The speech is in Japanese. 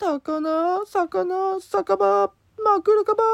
高菜魚酒場マクルカバ